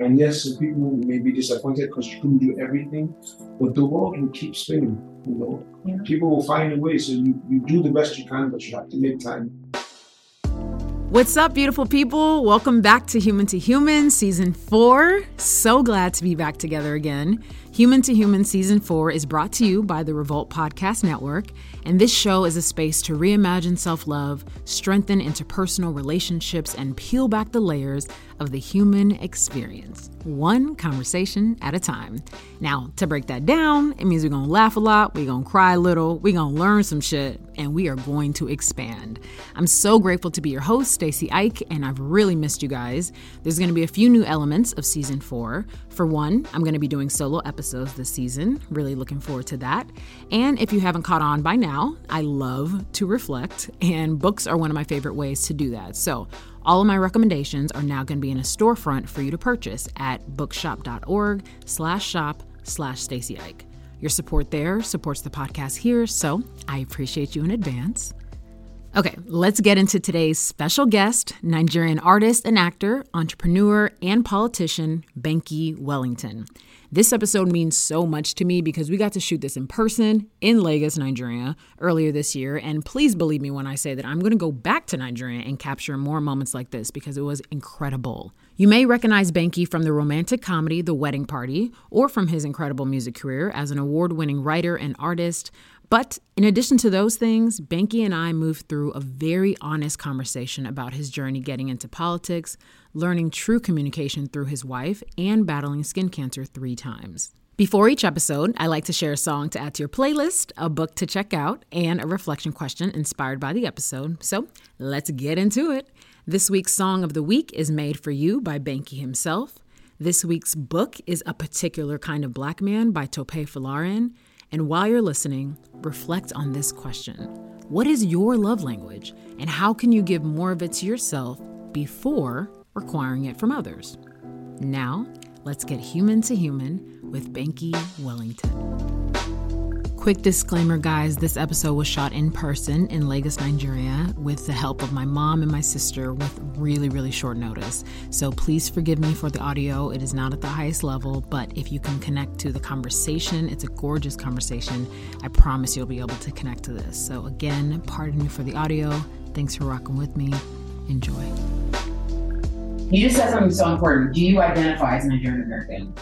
And yes, some people may be disappointed because you couldn't do everything, but the world will keep spinning. You know, Yeah. people will find a way. So you, you do the best you can, but you have to make time. What's up, beautiful people? Welcome back to Human to Human Season 4. So glad to be back together again. Human to Human Season 4 is brought to you by the Revolt Podcast Network, and this show is a space to reimagine self love, strengthen interpersonal relationships, and peel back the layers of the human experience, one conversation at a time. Now, to break that down, it means we're gonna laugh a lot, we're gonna cry a little, we're gonna learn some shit, and we are going to expand. I'm so grateful to be your host, Stacy Ike, and I've really missed you guys. There's gonna be a few new elements of season four. For one, I'm gonna be doing solo episodes this season, really looking forward to that. And if you haven't caught on by now, I love to reflect, and books are one of my favorite ways to do that. So, all of my recommendations are now going to be in a storefront for you to purchase at bookshop.org slash shop slash Stacey Your support there supports the podcast here, so I appreciate you in advance. Okay, let's get into today's special guest, Nigerian artist and actor, entrepreneur, and politician, Banky Wellington. This episode means so much to me because we got to shoot this in person in Lagos, Nigeria, earlier this year. And please believe me when I say that I'm going to go back to Nigeria and capture more moments like this because it was incredible. You may recognize Banky from the romantic comedy The Wedding Party or from his incredible music career as an award winning writer and artist. But in addition to those things, Banky and I moved through a very honest conversation about his journey getting into politics, learning true communication through his wife, and battling skin cancer three times. Before each episode, I like to share a song to add to your playlist, a book to check out, and a reflection question inspired by the episode. So let's get into it. This week's song of the week is made for you by Banky himself. This week's book is A Particular Kind of Black Man by Tope Folarin. And while you're listening, reflect on this question What is your love language? And how can you give more of it to yourself before requiring it from others? Now, let's get human to human with Banky Wellington. Quick disclaimer, guys this episode was shot in person in Lagos, Nigeria, with the help of my mom and my sister with really, really short notice. So please forgive me for the audio. It is not at the highest level, but if you can connect to the conversation, it's a gorgeous conversation. I promise you'll be able to connect to this. So, again, pardon me for the audio. Thanks for rocking with me. Enjoy. You just said something so important. Do you identify as Nigerian American?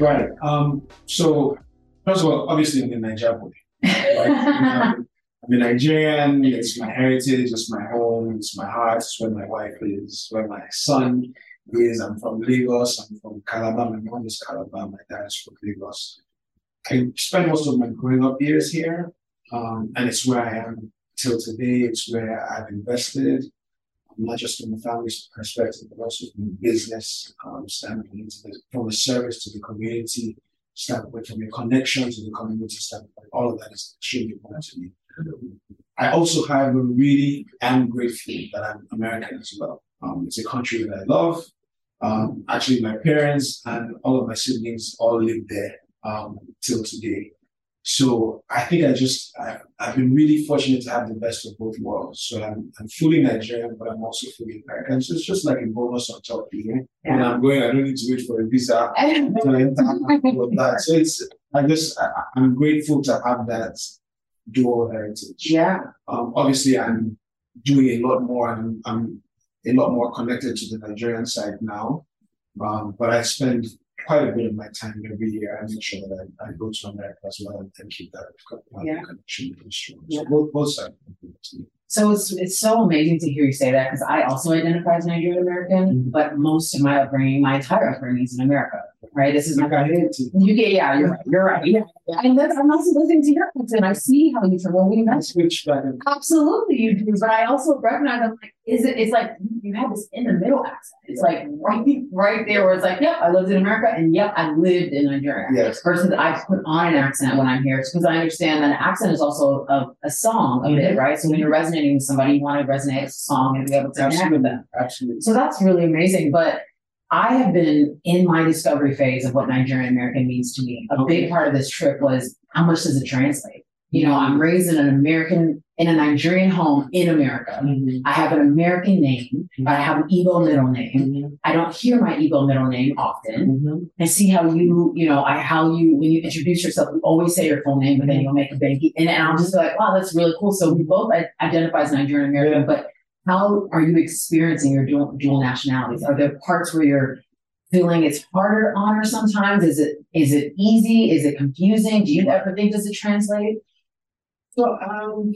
Right. Um, so, first of all, obviously, I'm in Nigeria. Right? Um, I'm a Nigerian. It's my heritage. It's my home. It's my heart. It's where my wife is. Where my son is. I'm from Lagos. I'm from Calabar. My mom is Calabar. My dad is from Lagos. I spent most of my growing up years here, um, and it's where I am till today. It's where I've invested, not just from a family's perspective, but also from a business um, standpoint, from a service to the community standpoint, from a connection to the community standpoint. All of that is extremely important to me. I also have a really am grateful that I'm American as well. Um, it's a country that I love. Um, actually, my parents and all of my siblings all live there um, till today. So I think I just I, I've been really fortunate to have the best of both worlds. So I'm, I'm fully Nigerian, but I'm also fully American. So it's just like a bonus on top. You know, when I'm going, I don't need to wait for a visa to enter all of that. So it's I just I, I'm grateful to have that dual heritage. yeah. Um, obviously, I'm doing a lot more. I'm, I'm a lot more connected to the Nigerian side now. Um, but I spend quite a bit of my time every year. I make sure that I, I go to America as well and, and keep that Yeah. connection really strong. Yeah. So both, both sides. are important to me. So it's it's so amazing to hear you say that because I also identify as Nigerian American, Mhm. but most of my upbringing, my entire upbringing is in America. Right? This is my Like to. you get yeah, you're right. You're right. Yeah. And then I'm also listening to your content. I see how you promote we mentioned switch back and Absolutely, you do. But I also recognize I'm like, is it? It's like you have this in the middle accent. It's like right, right there, where it's like, yep, I lived in America, and yep, I lived in Nigeria. Yes. Versus I put on an accent when I'm here, it's because I understand that an accent is also a, a song of it, right? So when you're resonating with somebody, you want to resonate with a song and be able to connect with them. absolutely. So that's really amazing. But I have been in my discovery phase of what Nigerian American means to me. A big part of this trip was how much does it translate? You know, I'm raised in an American, in a Nigerian home in America. Mm-hmm. I have an American name, but I have an Igbo middle name. I don't hear my Igbo middle name often. I see how you, you know, I how you when you introduce yourself, you always say your full name, but then you'll make a big and, and I'll just be like, wow, that's really cool. So we both identify as Nigerian American, but how are you experiencing your dual dual nationalities? Are there parts where you're feeling it's harder to honor sometimes? Is it is it easy? Is it confusing? Do you ever think does it translate? So um,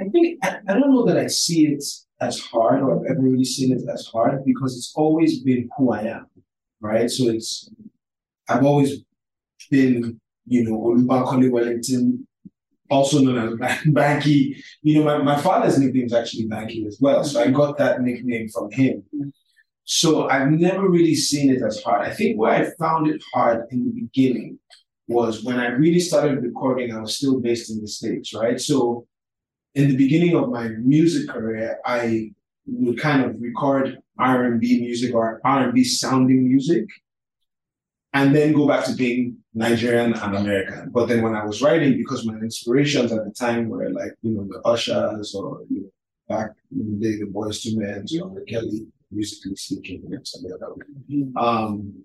I think I, I don't know that I see it as hard or I've ever really seen it as hard because it's always been who I am, right? So it's I've always been, you know, Olubankole Wellington, also known as Banky. You know, my, my father's nickname is actually Banky as well, so I got that nickname from him. So I've never really seen it as hard. I think where I found it hard in the beginning was when I really started recording, I was still based in the States, right? So in the beginning of my music career, I would kind of record R&B music or R&B sounding music and then go back to being Nigerian and American. But then when I was writing, because my inspirations at the time were like, you know, the Ushers or you know, back in the day, the Boyz II Men, or R. Kelly, musically speaking, and some of that. Um,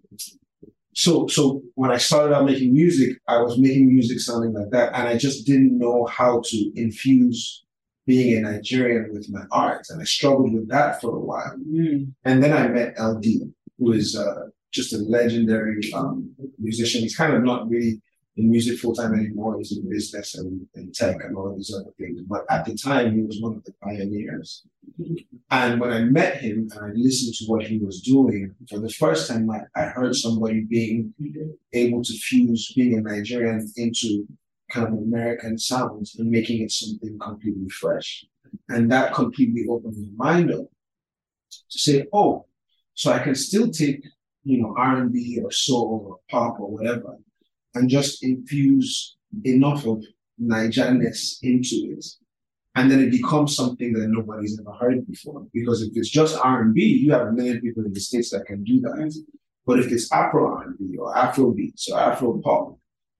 so so when I started out making music, I was making music sounding like that, and I just didn't know how to infuse being a Nigerian with my art, and I struggled with that for a while. And then I met eLDee, who is uh, just a legendary um, musician. He's kind of not really in music full time anymore. He's in business and, and tech and all these other things. But at the time, he was one of the pioneers. And when I met him and I listened to what he was doing, for the first time, I, I heard somebody being able to fuse being a Nigerian into kind of American sounds and making it something completely fresh. And that completely opened my mind up to say, oh, so I can still take, you know, R&B or soul or pop or whatever, and just infuse enough of Nigerness into it. And then it becomes something that nobody's ever heard before. Because if it's just R&B, you have a million people in the States that can do that. But if it's Afro R&B or Afro beats or Afro pop,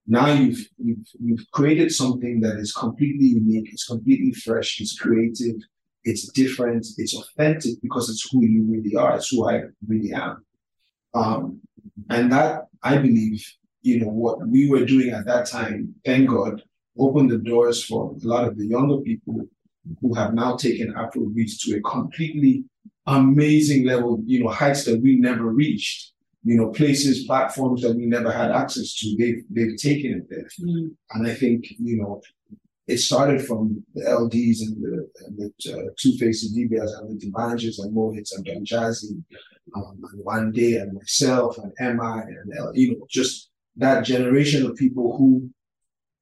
now you've, you've you've created something that is completely unique, it's completely fresh, it's creative, it's different, it's authentic because it's who you really are, it's who I really am. Um, and that I believe, you know, what we were doing at that time, thank God, opened the doors for a lot of the younger people who have now taken Afrobeats to a completely amazing level, you know, heights that we never reached, you know, places, platforms that we never had access to. They've they've taken it there. And I think, you know, it started from the eLDees and the, and the uh, Two Faced DBs and the D'banjs and Mo'Hits and Don Jazzy, um, and One Day and myself and Emma and you know just that generation of people who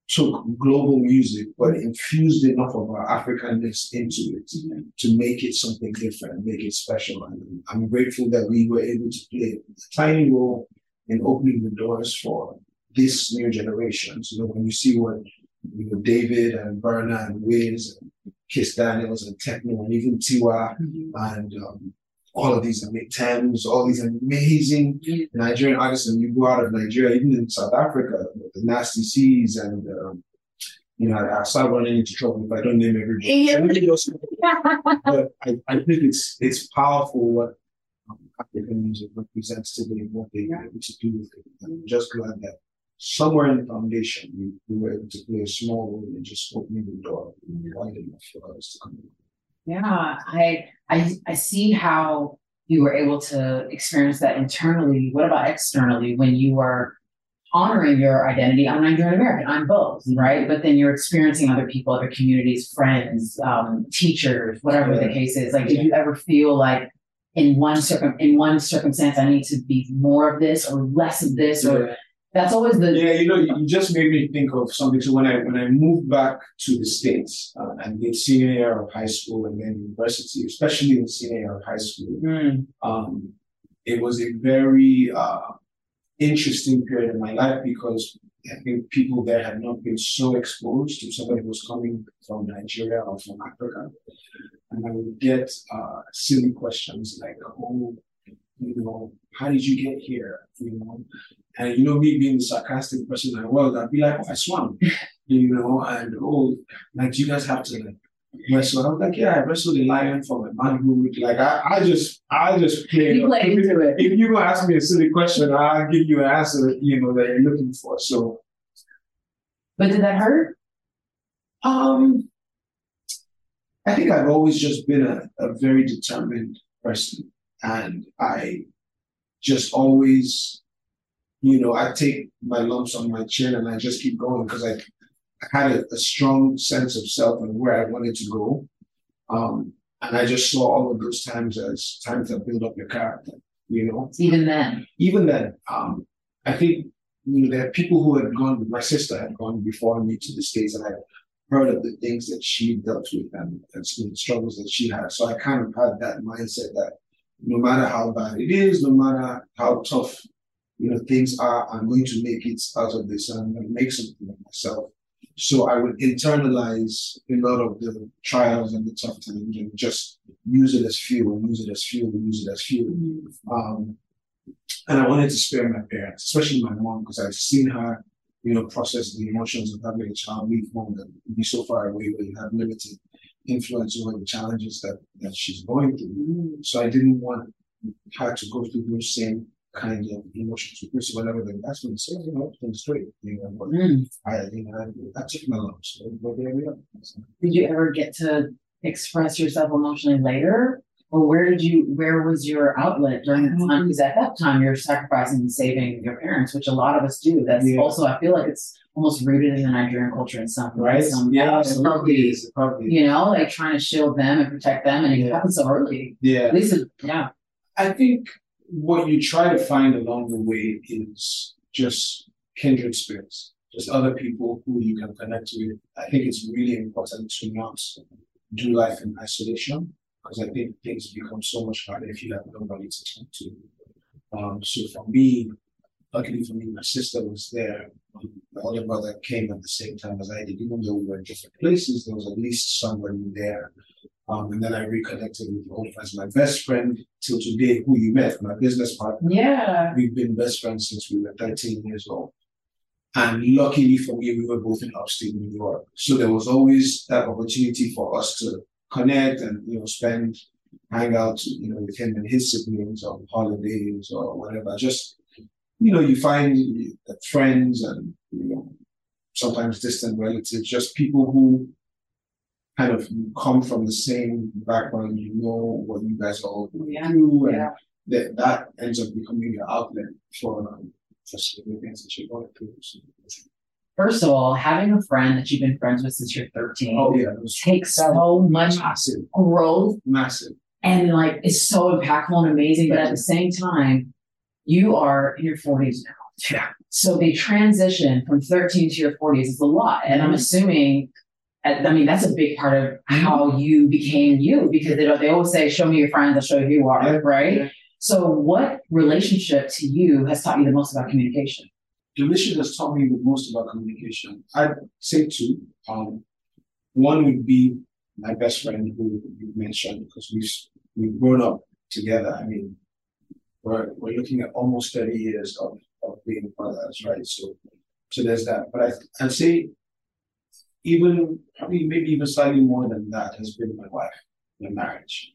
took global music but infused enough of our Africanness into it to make it something different, make it special. And I'm grateful that we were able to play a tiny role in opening the doors for this new generation. So you know, when you see what you know, David and Burna and Wiz and Kizz Daniels and Tekno and even Tiwa and um, all of these Tems, all these amazing Nigerian artists, and you go out of Nigeria, even in South Africa, the Nasty Cs, and um, you know, I start running into trouble if I don't name everybody. Yeah. Everybody but I, I think it's it's powerful what um, African music represents today and what they're able to do with it. I'm just glad that somewhere in the foundation we, we were able to play a small role in just opening the door and wide enough for others to come in. Yeah, I I I see how you were able to experience that internally. What about externally when you were honoring your identity? I'm Nigerian American. I'm both, right? But then you're experiencing other people, other communities, friends, um, teachers, whatever the case is. Like, did you ever feel like in one circum in one circumstance I need to be more of this or less of this? Or that's always the Yeah, you know, you you just made me think of something. So when I when I moved back to the states uh, and did senior year of high school and then university, especially in senior year of high school, Mm, um, it was a very uh, interesting period in my life because I think people there had not been so exposed to somebody who was coming from Nigeria or from Africa, and I would get uh, silly questions like, "Oh, you know, how did you get here?" You know, And you know, me being the sarcastic person in the world, I'd be like, oh, I swam, you know, and oh, like, do you guys have to like wrestle? I was like, yeah, I wrestled a lion for my manhood. Like, I, I just, I just played. You played if, into it. If you gonna ask me a silly question, I'll give you an answer, you know, that you're looking for. So, But did that hurt? um, I think I've always just been a, a very determined person, and I just always, you know, I take my lumps on my chin and I just keep going because I, I had a, a strong sense of self and where I wanted to go. Um, and I just saw all of those times as times that build up your character, you know. Even then. Even then, um, I think you know, there are people who had gone, my sister had gone before me to the States and I heard of the things that she dealt with and, and the struggles that she had. So I kind of had that mindset that no matter how bad it is, no matter how tough, you know, things are, I'm going to make it out of this and I'm going to make something of myself. So I would internalize a lot of the trials and the tough times and just use it as fuel, use it as fuel, use it as fuel. Um, and I wanted to spare my parents, especially my mom, because I've seen her, you know, process the emotions of having a child leave home and be so far away where you have limited influence over the challenges that, that she's going through. So I didn't want her to go through those same kind of emotions with me. So whenever they asked me to say, you know, things straight, you know, but Mm. I, you know, I, I took my lumps, but there we are. Did you ever get to express yourself emotionally later? Or where did you, where was your outlet during the time? Because at that time you're sacrificing and saving your parents, which a lot of us do. That's Yeah. also, I feel like it's almost rooted in the Nigerian culture in some way. Right? Some, Yeah, it probably absolutely. It probably. You know, like trying to shield them and protect them. And it happens so early. Yeah. At least, it- yeah. I think what you try to find along the way is just kindred spirits, just other people who you can connect with. I think it's really important to not do life in isolation because I think things become so much harder if you have nobody to talk to. Um, so for me, luckily for me, my sister was there. My older brother came at the same time as I did, even though we were in different places. There was at least somebody there um, and then I reconnected with old friends. My best friend till today, who you met, my business partner. Yeah. We've been best friends since we were 13 years old. And luckily for me, we were both in upstate New York. So there was always that opportunity for us to connect and, you know, spend, hang out, you know, with him and his siblings on holidays or whatever. Just, you know, you find friends and, you know, sometimes distant relatives, just people who kind of you come from the same background, you know what you guys are all Yeah. through, and Yeah. that that ends up becoming your outlet for um, for some of the things that you're going through. First of all, having a friend that you've been friends with since you're 13 oh yeah, takes so much massive, growth massive. and like it's so impactful and amazing. But at the same time, you are in your 40s now. Yeah. So the transition from 13 to your 40s is a lot. And I'm Mhm. assuming, I mean, that's a big part of Mhm. how you became you because they, don't- they always say, show me your friends, I'll show you who you are, Yeah. right? Yeah. So, what relationship to you has taught you the most about communication? Delicious has taught me the most about communication. I'd say two. Um, one would be my best friend who you mentioned because we've we've grown up together. I mean, we're we're looking at almost thirty years of of being brothers, right? So so there's that. But I I'd say even probably maybe even slightly more than that has been my wife, my marriage,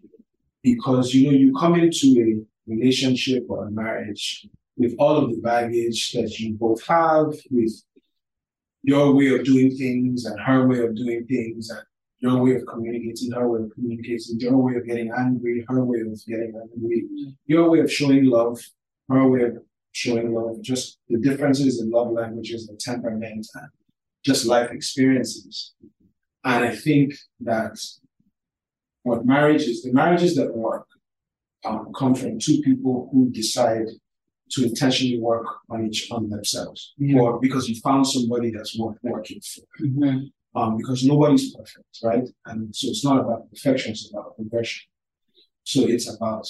because you know you come into a relationship or a marriage with all of the baggage that you both have, with your way of doing things and her way of doing things, and your way of communicating, her way of communicating, your way of getting angry, her way of getting angry, your way of showing love, her way of showing love, just the differences in love languages and temperament and just life experiences. And I think that what marriage is, the marriages that work um, come from two people who decide to intentionally work on each on themselves, Yeah. or because you found somebody that's worth working for. Mhm. Um, because nobody's perfect, right? And so it's not about perfection; it's about progression. So it's about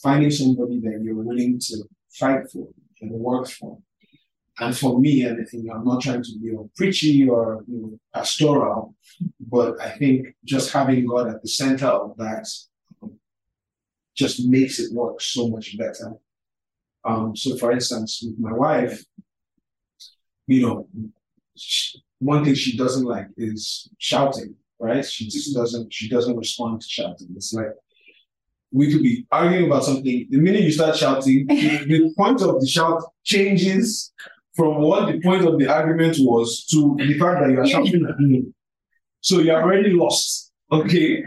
finding somebody that you're willing to fight for and work for. And for me, and you know, I'm not trying to be all preachy or you know, pastoral, but I think just having God at the center of that um, just makes it work so much better. Um, so for instance, with my wife, you know, she, one thing she doesn't like is shouting, right? She just doesn't, she doesn't respond to shouting. It's like, we could be arguing about something. The minute you start shouting, the, the point of the shout changes from what the point of the argument was to the fact that you are shouting at me. So you're already lost. Okay.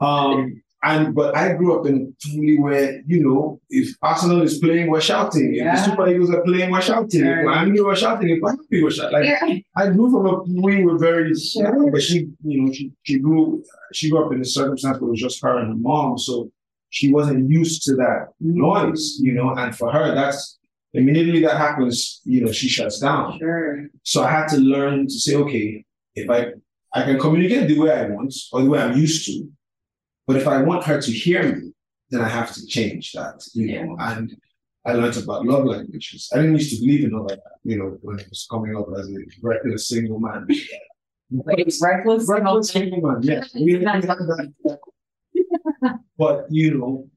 Um, and but I grew up in a family where, you know, if Arsenal is playing, we're shouting. Yeah. If the Super Eagles are playing, we're shouting. If Sure. Man U are shouting, if Happy we're shouting. Like Yeah. I grew from a we were very Sure. but she, you know, she, she grew she grew up in a circumstance where it was just her and her mom. So she wasn't used to that noise, you know, and for her that's immediately that happens, you know, she shuts down. Sure. So I had to learn to say, okay, if I I can communicate the way I want or the way I'm used to, but if I want her to hear me, then I have to change that, you know. And I learned about love languages. I didn't used to believe in all that, you know, when I was coming up as a reckless single man. Wait, reckless. Reckless single man, yeah. We- we that. But you know,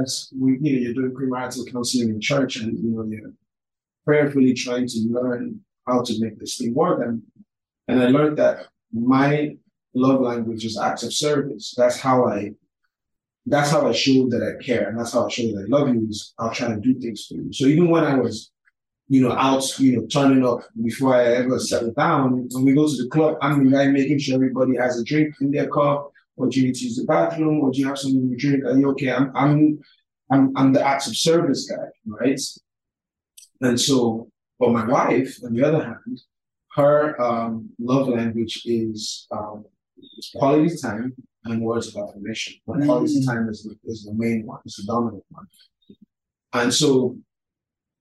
as we you know, you're doing premarital counseling in church and you know, you're prayerfully trying to learn how to make this thing work. And and I learned that my love language is acts of service. That's how I that's how I show that I care and that's how I show that I love you is I'll try and do things for you. So even when I was, you know, out, you know, turning up before I ever settled down, when we go to the club, I'm the guy making sure everybody has a drink in their cup, or do you need to use the bathroom, or do you have something to drink? Are you okay? I'm I'm I'm I'm the acts of service guy, right? And so, but my wife, on the other hand, her um, love language is um, quality time and words of affirmation. But quality Mm. time is the, is the main one, it's the dominant one. And so,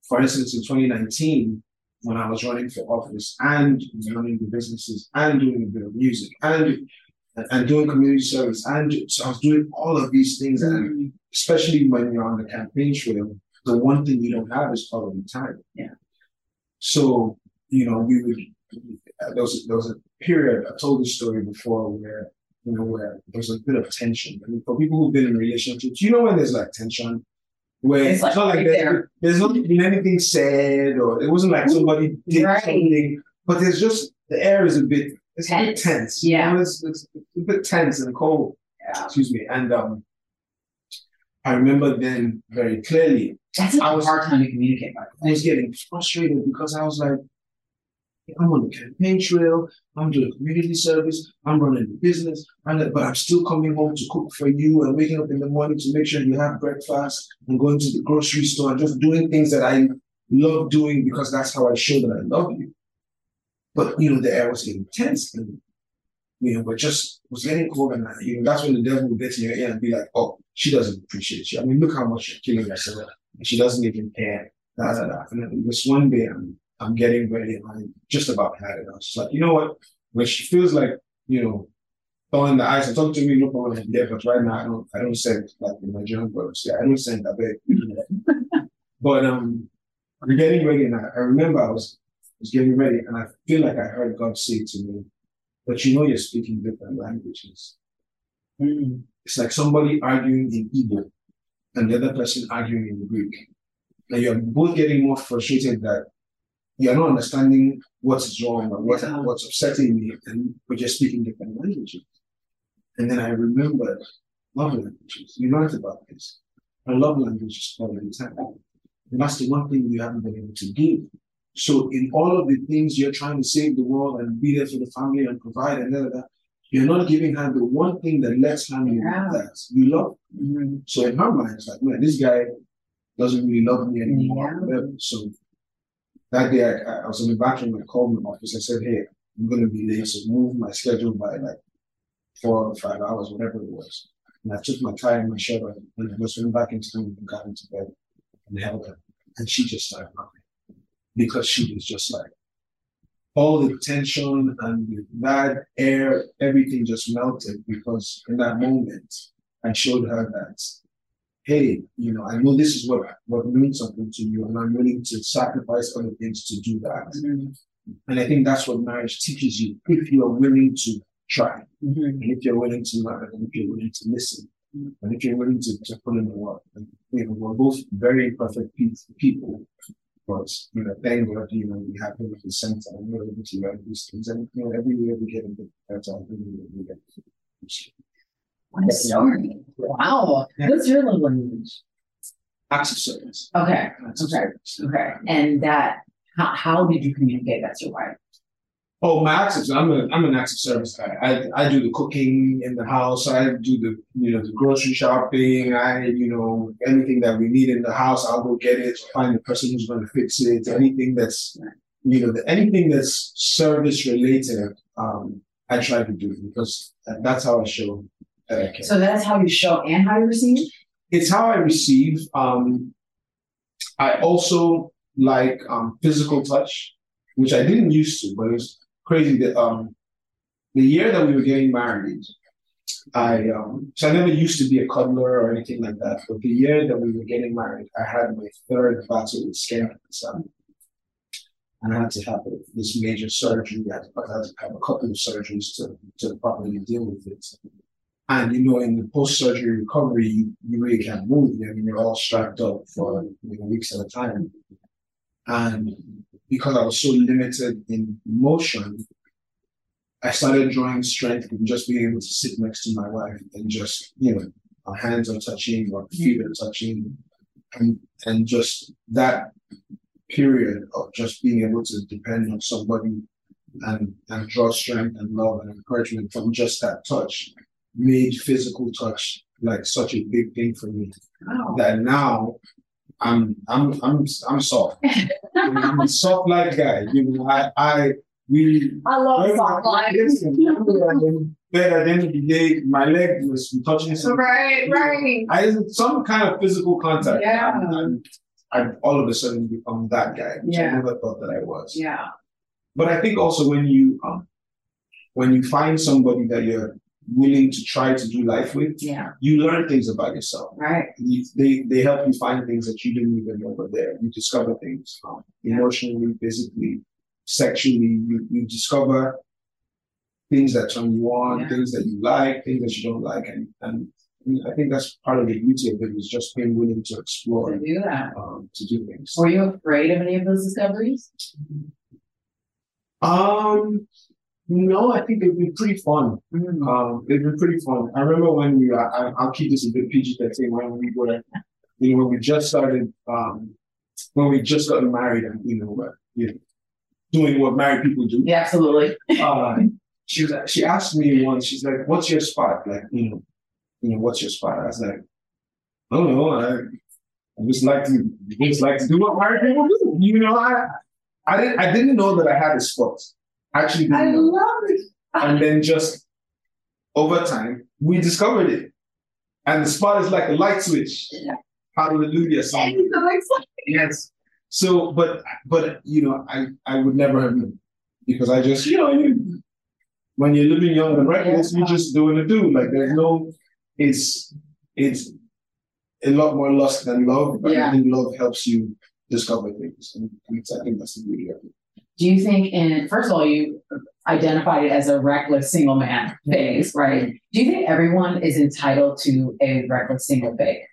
for instance, in 2019, when I was running for office and running the businesses and doing a bit of music and and doing community service and so I was doing all of these things and especially when you're on the campaign trail, the one thing you don't have is quality time. Yeah. So, you know, we would, there was, there was a period, I told this story before where, you know, where there's a bit of tension. I mean, for people who've been in relationships, you know, when there's like tension, where It's it's, like not like right there's, there. there's not been anything said or it wasn't like somebody did Right. something, but there's just, the air is a bit, it's a bit Tense. tense. you Yeah. know, It's, it's a bit tense and cold Yeah. excuse me. And um, I remember then very clearly, That's a I was- hard time to communicate. I was getting frustrated because I was like, I'm on the campaign trail, I'm doing community service, I'm running the business, and but I'm still coming home to cook for you and waking up in the morning to make sure you have breakfast and going to the grocery store and just doing things that I love doing because that's how I show that I love you. But you know, the air was getting tense and you know, but just was getting cold and you know, that's when the devil will get in your ear and be like, Oh, she doesn't appreciate you. I mean, look how much you're killing yourself. And she doesn't even care. Da, da, da. And then this one day I'm I'm getting ready and I just about had it. I was like, you know what? When she feels like, you know, throwing the ice and talk to me, no problem. Yeah, but right now I don't I don't send like the Nigerian brothers. Yeah, I don't send that big. but um I'm getting ready and I, I remember I was was getting ready and I feel like I heard God say to me, but you know you're speaking different languages. Mm. It's like somebody arguing in Igbo and the other person arguing in Greek. And you're both getting more frustrated that you're not understanding what is wrong or what, what's upsetting me, and but you're speaking different languages. And then I remembered love languages. You learned about this. And love language is quality time. And that's the one thing you haven't been able to give. So in all of the things you're trying to save the world and be there for the family and provide and da, you're not giving her the one thing that lets her know Yeah. that you love. Mm. So in her mind, it's like, man, this guy doesn't really love me anymore. Yeah. So that day, I, I was in the bathroom. I called my office. I said, "Hey, I'm going to be late, so move my schedule by like four or five hours, whatever it was." And I took my tie and my shirt off, and I just went back into the room and got into bed and held her. And she just started crying because she was just like all the tension and the bad air, everything just melted because in that moment I showed her that, hey, you know, I know this is what what means something to you, and I'm willing to sacrifice other things to do that. Mm. And I think that's what marriage teaches you if you are willing to try, Mhm. and if you're willing to learn, and if you're willing to listen, Mm. and if you're willing to, to put in the work. And you know, we're both very perfect people. But you know, thank God, you know, we have him at the center and we're able to learn these things. And you know, every year we get a bit better. Every year we get what a story. Wow. What's your love language? Acts service. Okay. Acts okay. Service. Okay. And that, how, how did you communicate that to your wife? Oh, my acts I'm a I'm an active service guy. I I do the cooking in the house. I do the you know the grocery shopping. I you know anything that we need in the house, I'll go get it. Find the person who's going to fix it. Anything that's you know the, anything that's service related, um, I try to do because that's how I show that I can. So that's how you show and how you receive. It's how I receive. Um, I also like um, physical touch, which I didn't used to, but it's crazy that um the year that we were getting married, I um so I never used to be a cuddler or anything like that. But the year that we were getting married, I had my third battle with cancer. And I had to have this major surgery. I had, to, I had to have a couple of surgeries to, to properly deal with it. And you know, in the post-surgery recovery, you, you really can't move. I mean, you're all strapped up for you know, weeks at a time. And because I was so limited in motion, I started drawing strength from just being able to sit next to my wife and just, you know, our hands are touching, our feet are touching, and and just that period of just being able to depend on somebody and and draw strength and love and encouragement from just that touch made physical touch like such a big thing for me wow. that now I'm I'm I'm I'm soft. I'm a soft light guy. You know, I I we I love soft light. Bed at the end of the day, my leg was touching something. Right, right. I some kind of physical contact. Yeah. And, I all of a sudden become that guy, which yeah. I never thought that I was. Yeah. But I think also when you um when you find somebody that you're willing to try to do life with, yeah, you learn things about yourself. Right. You, they they help you find things that you didn't even know were there. You discover things um, emotionally, physically, sexually. You you discover things that turn you on, yeah. things that you like, things that you don't like, and and I think that's part of the beauty of it is just being willing to explore to do that, um, to do things. Were you afraid of any of those discoveries? Um, no, I think it'd be pretty fun. Mm-hmm. Um, it'd be pretty fun. I remember when we, I, will keep this a bit PG thirteen when we were, you know, when we just started, um, when we just got married and you know, uh, you know, doing what married people do. Yeah, absolutely. uh, she was, she asked me once. She's like, "What's your spot?" Like, you know, you know, what's your spot? I was like, I don't know. I, I just like to, just like to do what married people do. You know, I, I didn't, I didn't know that I had a spot actually I love it. and then just over time, we discovered it. And the spot is like a light switch. Yeah. Hallelujah. Song. Yes. So, but but you know, I I would never have known because I just you know you, when you're living young and reckless, yeah. you just doing a do. Like there's no, it's it's a lot more lust than love, but yeah. I think love helps you discover things, and I think that's the beauty of it. Do you think in first of all you identified it as a reckless single man phase, right? Do you think everyone is entitled to a reckless single phase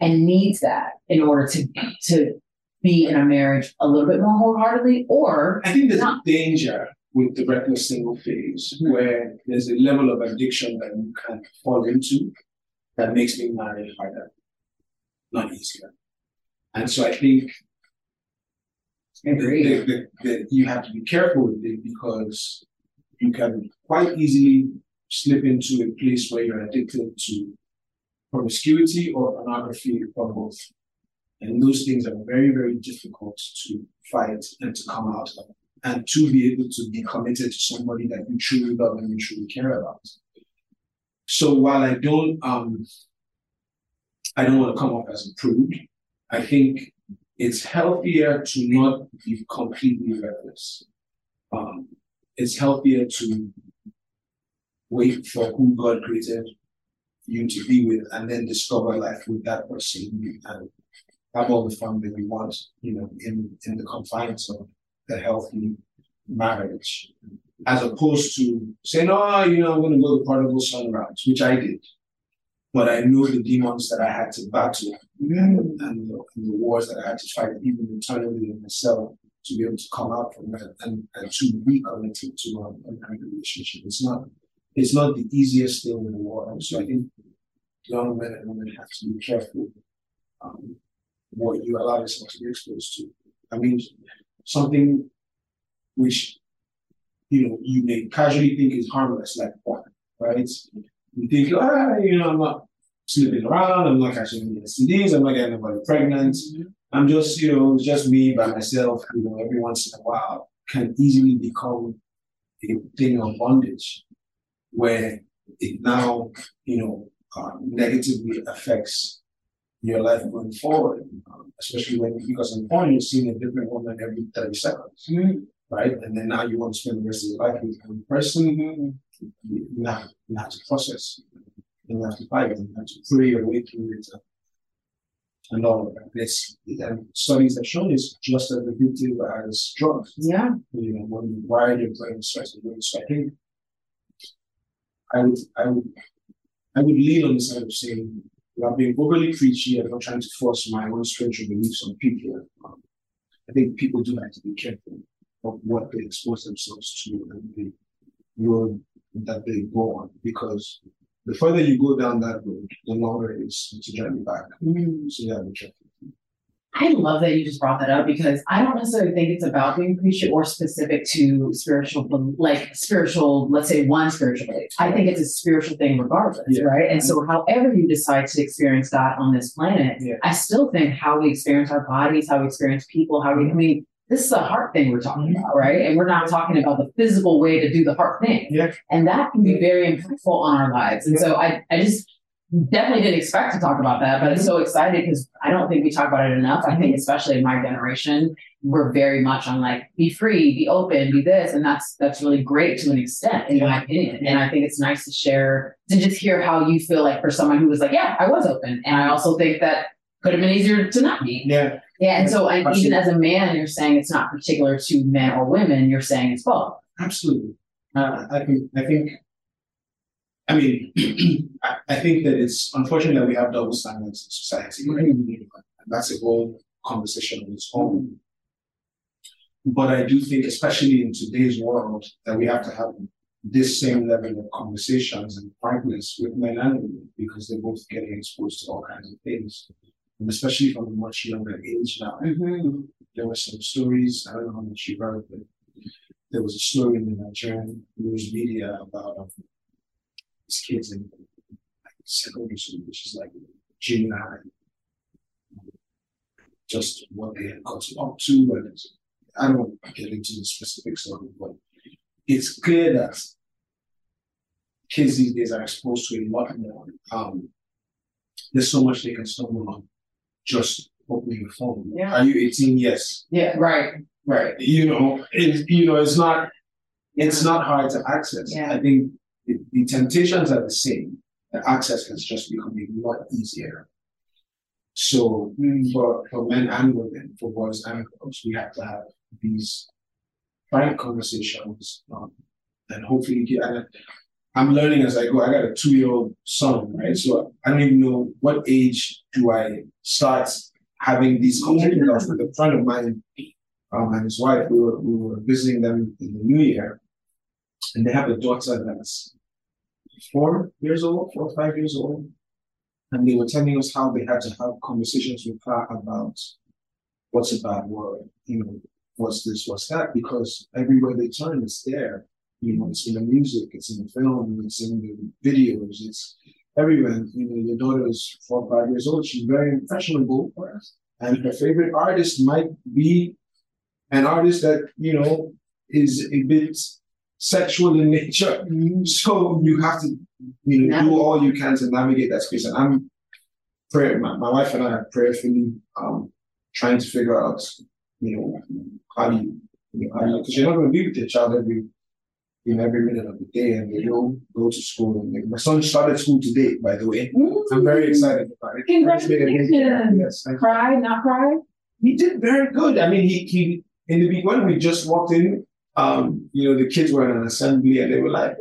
and needs that in order to to be in a marriage a little bit more wholeheartedly, or I think there's not? a danger with the reckless single phase mm-hmm. where there's a level of addiction that you can fall into that makes being married harder, not easier. And so I think that, that, that you have to be careful with it because you can quite easily slip into a place where you're addicted to promiscuity or pornography or both. And those things are very, very difficult to fight and to come out of. And to be able to be committed to somebody that you truly love and you truly care about. So while I don't um I don't want to come off as a prude, I think it's healthier to not be completely reckless. Um, it's healthier to wait for who God created you to be with and then discover life with that person and have all the fun that we want, you know, in, in the confines of the healthy marriage. As opposed to saying, oh, you know, I'm going to go to Prodigal Son route, which I did. But I know the demons that I had to battle and, the, and the wars that I had to fight, even internally in myself, to be able to come out from that and, and to reconnect to um, a relationship. It's not it's not the easiest thing in the world. So I think young men and women have to be careful um, what you allow yourself to be exposed to. I mean, something which you know you may casually think is harmless, like porn, right? You think, ah, you know, I'm not sleeping around, I'm not catching any STDs, I'm not getting anybody pregnant. I'm just, you know, just me by myself, you know, every once in a while can easily become a thing of bondage where it now, you know, uh, negatively affects your life going forward, um, especially when, because in porn, you're seeing a different woman every 30 seconds, mm-hmm. Right? And then now you want to spend the rest of your life with one person, mm-hmm. you, have, you have to process, you have to fight, you have to pray your way through it. And all of that. It's, and studies have shown it's just as addictive as drugs. Yeah. You know, when you wire your brain starts to work. So I think I would, I would, I would lean on the side of saying, I'm being overly preachy. I'm not trying to force my own spiritual beliefs on people. Um, I think people do have to be careful of what they expose themselves to and the road that they go on because the further you go down that road, the longer it is to journey back. Mm-hmm. So yeah, be careful. I love that you just brought that up because I don't necessarily think it's about being preachy or specific to spiritual, like spiritual, let's say one spiritual belief. I think it's a spiritual thing regardless, yeah. right? And so, however you decide to experience God on this planet, yeah. I still think how we experience our bodies, how we experience people, how we, I mean, this is a heart thing we're talking about, right? And we're not talking about the physical way to do the heart thing. Yeah. And that can be very impactful on our lives. And so I, I just definitely didn't expect to talk about that, but I'm so excited because I don't think we talk about it enough. I think especially in my generation, we're very much on like be free, be open, be this, and that's that's really great to an extent, in my opinion. And I think it's nice to share to just hear how you feel like for someone who was like, yeah, I was open, and I also think that could have been easier to not be. Yeah. Yeah, and so I, even as a man, you're saying it's not particular to men or women. You're saying it's both. Absolutely. Uh, I think I think I mean, I think that it's unfortunate that we have double standards in society. And that's a whole conversation on its own. But I do think, especially in today's world, that we have to have this same level of conversations and frankness with men and women because they're both getting exposed to all kinds of things. And especially from a much younger age now. Mm-hmm. There were some stories, I don't know how much you heard, but there was a story in the Nigerian news media about um, these kids in like secondary school, which is like junior high, just what they had gotten up to. And I don't get into the specifics of it, but it's clear that kids these days are exposed to a lot more. Um, there's so much they can stumble on just opening a phone. Yeah. Are you 18? Yes. Yeah, right, right. You know, it, you know, it's not it's not hard to access. Yeah. I think the, the temptations are the same. The access has just become a lot easier. So mm. for, for men and women, for boys and girls, we have to have these frank conversations um, and hopefully get, and I'm learning as I go. I got a two year old son, right? So I don't even know what age do I start having these conversations with a friend of mine um, and his wife. We were, we were visiting them in the new year, and they have a daughter that's four years old, four or five years old. And they were telling us how they had to have conversations with her about what's a bad word, you know, what's this, what's that, because everywhere they turn, it's there. You know, it's in the music, it's in the film, it's in the videos, it's everywhere. You know, your daughter is four or five years old, she's very impressionable, and her favorite artist might be an artist that, you know, is a bit sexual in nature. So you have to, you know, do all you can to navigate that space. And I'm prayer, my, my wife and I are prayerfully um, trying to figure out, you know, how do you, you know, how do you, because you're not going to be with your child every, know, every minute of the day and they don't go to school. And my son started school today, by the way. Mm-hmm. I'm very excited about it. Congratulations. Yes, cry, not cry? He did very good. I mean, he, he, in the beginning, when we just walked in, um, you know, the kids were in an assembly and they were like,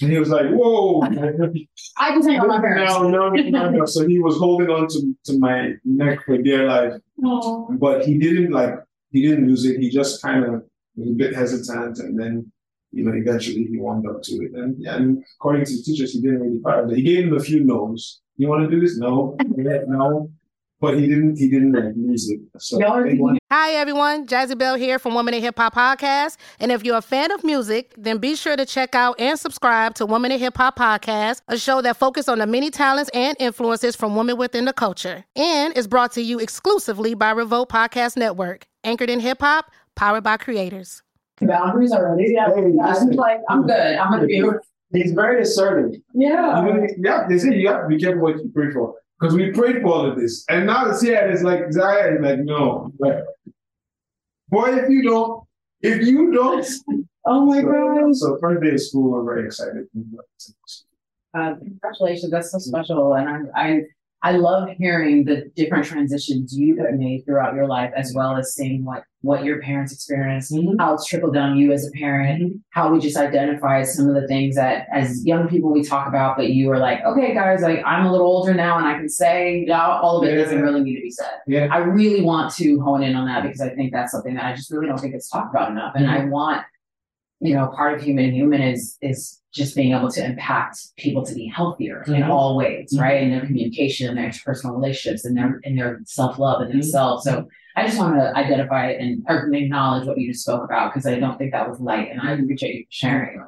And he was like, whoa. I can on my parents. No, no, no, no. So he was holding on to, to my neck for dear life. Aww. But he didn't like, he didn't lose it. He just kind of was a bit hesitant. And then, you know, eventually he warmed up to it. And, and according to the teachers, he didn't really fire. He gave him a few no's. You want to do this? No. no. But he didn't, he didn't like lose it. So Y'all are they wanted- Hi, everyone. Jazzy Bell here from Women in Hip Hop Podcast. And if you're a fan of music, then be sure to check out and subscribe to Women in Hip Hop Podcast, a show that focuses on the many talents and influences from women within the culture. And is brought to you exclusively by Revolt Podcast Network, anchored in hip hop, powered by creators. Boundaries already. Yeah. Hey, yeah. I'm like, I'm good. I'm gonna be. he's very assertive. Yeah. You know, yeah, they say you have to be careful what you pray for. Because we prayed for all of this. And now it's here and it's like Zaya is like, no. Like, boy, if you don't, if you don't Oh my so, god. So first day of school, we're very excited. Uh, congratulations. That's so special. And I, I, I love hearing the different transitions you have made throughout your life, as well as seeing what, what your parents experienced, Mhm. how it's trickled down you as a parent, how we just identify some of the things that as young people we talk about, but you are like, okay, guys, like I'm a little older now and I can say all of it Yeah. doesn't really need to be said. Yeah. I really want to hone in on that because I think that's something that I just really don't think it's talked about enough. And I want, you know, part of human human is is just being able to impact people to be healthier in Mhm. all ways, Mhm. right? In their communication, in their interpersonal relationships, and their in their self love and Mhm. themselves. So I just want to identify and acknowledge what you just spoke about because I don't think that was light, and I appreciate you sharing.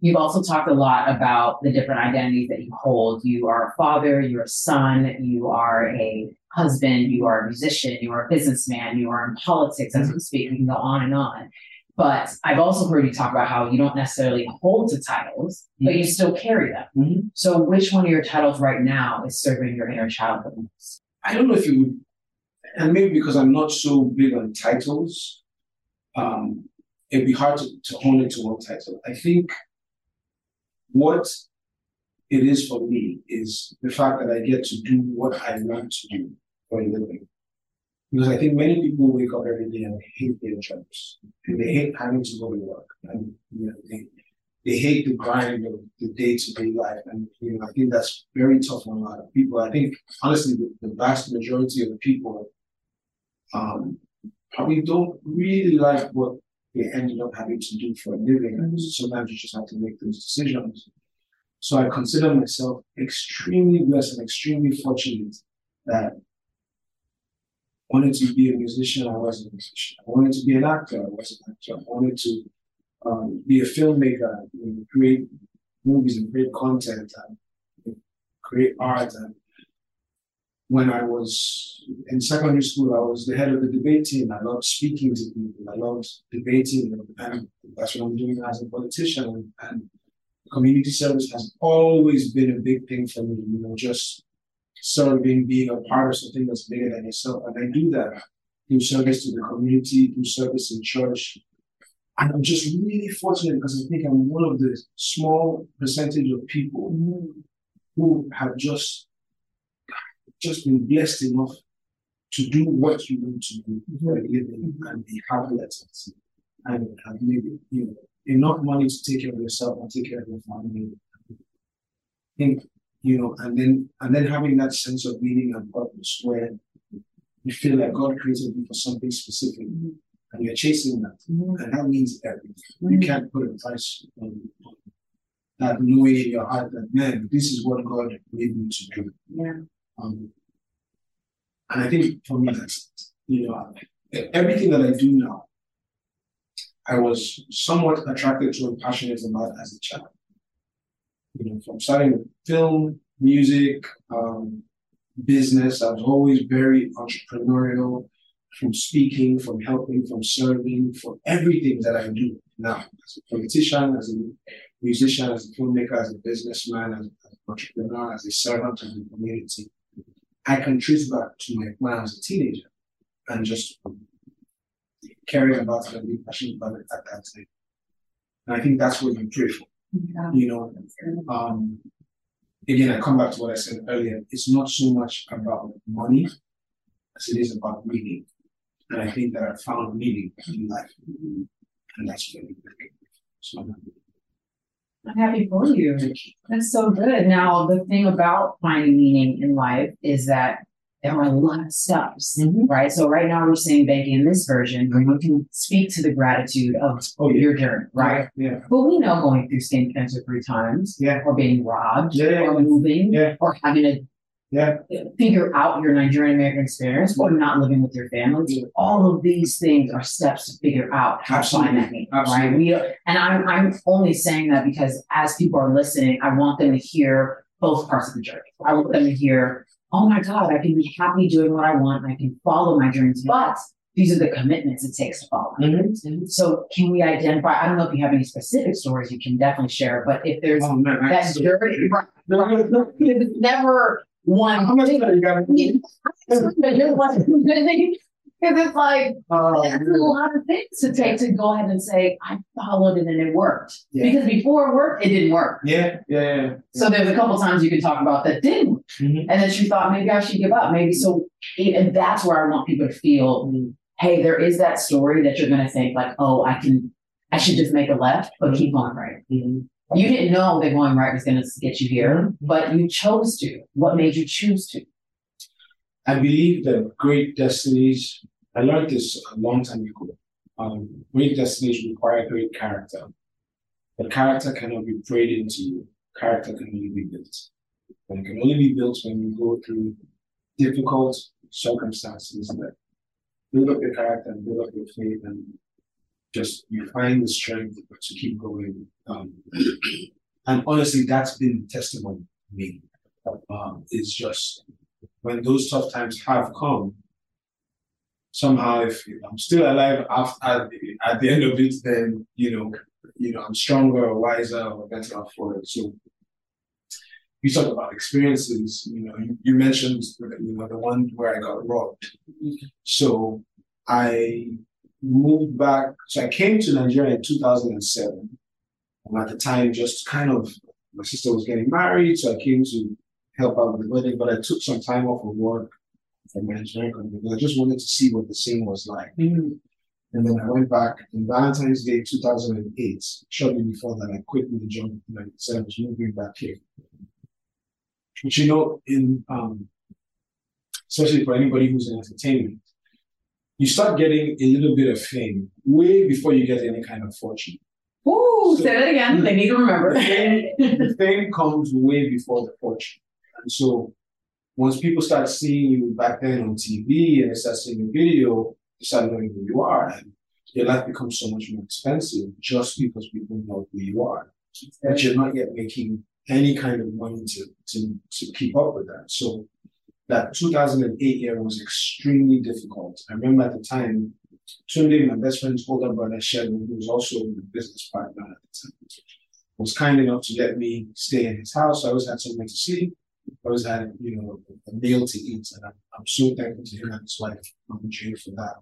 You've also talked a lot about the different identities that you hold. You are a father, you're a son, you are a husband, you are a musician, you are a businessman, you are in politics as we speak. We can go on and on. But I've also heard you talk about how you don't necessarily hold to titles, but you still carry them. Mhm. So which one of your titles right now is serving your inner child the most? I don't know if you would, and maybe because I'm not so big on titles, um, it'd be hard to, to hone into one title. I think what it is for me is the fact that I get to do what I want to do for a living. Because I think many people wake up every day and hate their jobs and they hate having to go to work and you know they they hate the grind of the day to day life and you know I think that's very tough on a lot of people. I think honestly the, the vast majority of the people um probably don't really like what they ended up having to do for a living and sometimes you just have to make those decisions. So I consider myself extremely blessed and extremely fortunate that wanted to be a musician, I wasn't a musician. I wanted to be an actor, I wasn't an actor. I wanted to um, be a filmmaker, you know, create movies and create content and you know, create art. And when I was in secondary school, I was the head of the debate team. I loved speaking to people. I loved debating, and that's what I'm doing as a politician. And, and community service has always been a big thing for me. You know, just serving, being a part of something that's bigger than yourself. And I do that through service to the community, through service in church. And I'm just really fortunate because I think I'm one of the small percentage of people who have just just been blessed enough to do what you want to do for a living and be happy at it. And have maybe you know enough money to take care of yourself and take care of your family. I think you know, and then and then having that sense of meaning and purpose where you feel like God created you for something specific and you're chasing that. And that means everything. You can't put a price on on that knowing in your heart that man, this is what God made me to do. Yeah. Um, and I think for me, that's you know everything that I do now. I was somewhat attracted to and passionate about as a child. You know, from starting film, music, um, business, I was always very entrepreneurial. From speaking, from helping, from serving, from everything that I do now as a politician, as a musician, as a filmmaker, as a businessman, as, as an entrepreneur, as a servant of the community. I can trace back to my when I was a teenager and just caring about and being passionate about it at that time. And I think that's what you pray for. Yeah. You know, um, again, I come back to what I said earlier. It's not so much about money as it is about meaning. And I think that I found meaning in life. And that's good. So, I'm happy for you. That's so good. Now, the thing about finding meaning in life is that there are a lot of steps, Mhm. right? So right now we're saying banking in this version, where you can speak to the gratitude of Oh, yeah. your journey, right? Yeah. But we know going through skin cancer three times, Yeah. or being robbed, Yeah, or moving, Yeah. or having to Yeah. figure out your Nigerian American experience, or not living with your family. All of these things are steps to figure out how to find that meaning, right? Absolutely. We and I'm I'm only saying that because as people are listening, I want them to hear both parts of the journey. I want them to hear, oh my God, I can be happy doing what I want, and I can follow my dreams, but these are the commitments it takes to follow. my Mhm. So can we identify? I don't know if you have any specific stories you can definitely share, but if there's Oh man, that journey, right, No, no, no. never one thing. time you? But you're one thing. Because it's like Oh, that's a lot of things to take to go ahead and say, I followed it and it worked. Yeah. Because before it worked, it didn't work. Yeah, yeah, yeah. So there's a couple times you can talk about that didn't, work. Mhm. and then she thought maybe I should give up. Maybe so, and that's where I want people to feel, mm-hmm. hey, there is that story that you're gonna think like, oh, I can, I should just make a left, but keep going right. Mm-hmm. You didn't know that going right was gonna get you here, mm-hmm. but you chose to. What made you choose to? I believe that great destinies, I learned this a long time ago. Um, great destinies require great character. The character cannot be prayed into you. Character can only be built. And it can only be built when you go through difficult circumstances that build up your character and build up your faith and just you find the strength to keep going. Um, and honestly, that's been testimony me. Um, it's just when those tough times have come, somehow if I'm still alive after at, the- at the end of it, then you know, you know, I'm stronger or wiser or better off for it. So you talk about experiences, you know, you, you mentioned you know the one where I got robbed. So I moved back. So I came to Nigeria in 2007. And at the time, just kind of my sister was getting married, so I came to help out with the wedding, but I took some time off of work from company. because I just wanted to see what the scene was like. And then I went back in Valentine's Day 2008. Shortly before that, I quit my job and I said I was moving back here. But you know, in um, especially for anybody who's in entertainment, you start getting a little bit of fame way before you get any kind of fortune. Ooh, say that again. They need to remember. The fame, the fame comes way before the fortune. And so once people start seeing you back then on TV and they start seeing a video, they start knowing who you are. And your life becomes so much more expensive just because people know who you are. But you're not yet making any kind of money to, to, to keep up with that. So that 2008 year was extremely difficult. I remember at the time, Tunde, my best friend's older brother, Sheldon, who was also a business partner at the time, was kind enough to let me stay in his house. I always had somewhere to sleep. I always had, you know, a meal to eat. And I'm, I'm so thankful to him and his wife, Mom Jane, for that.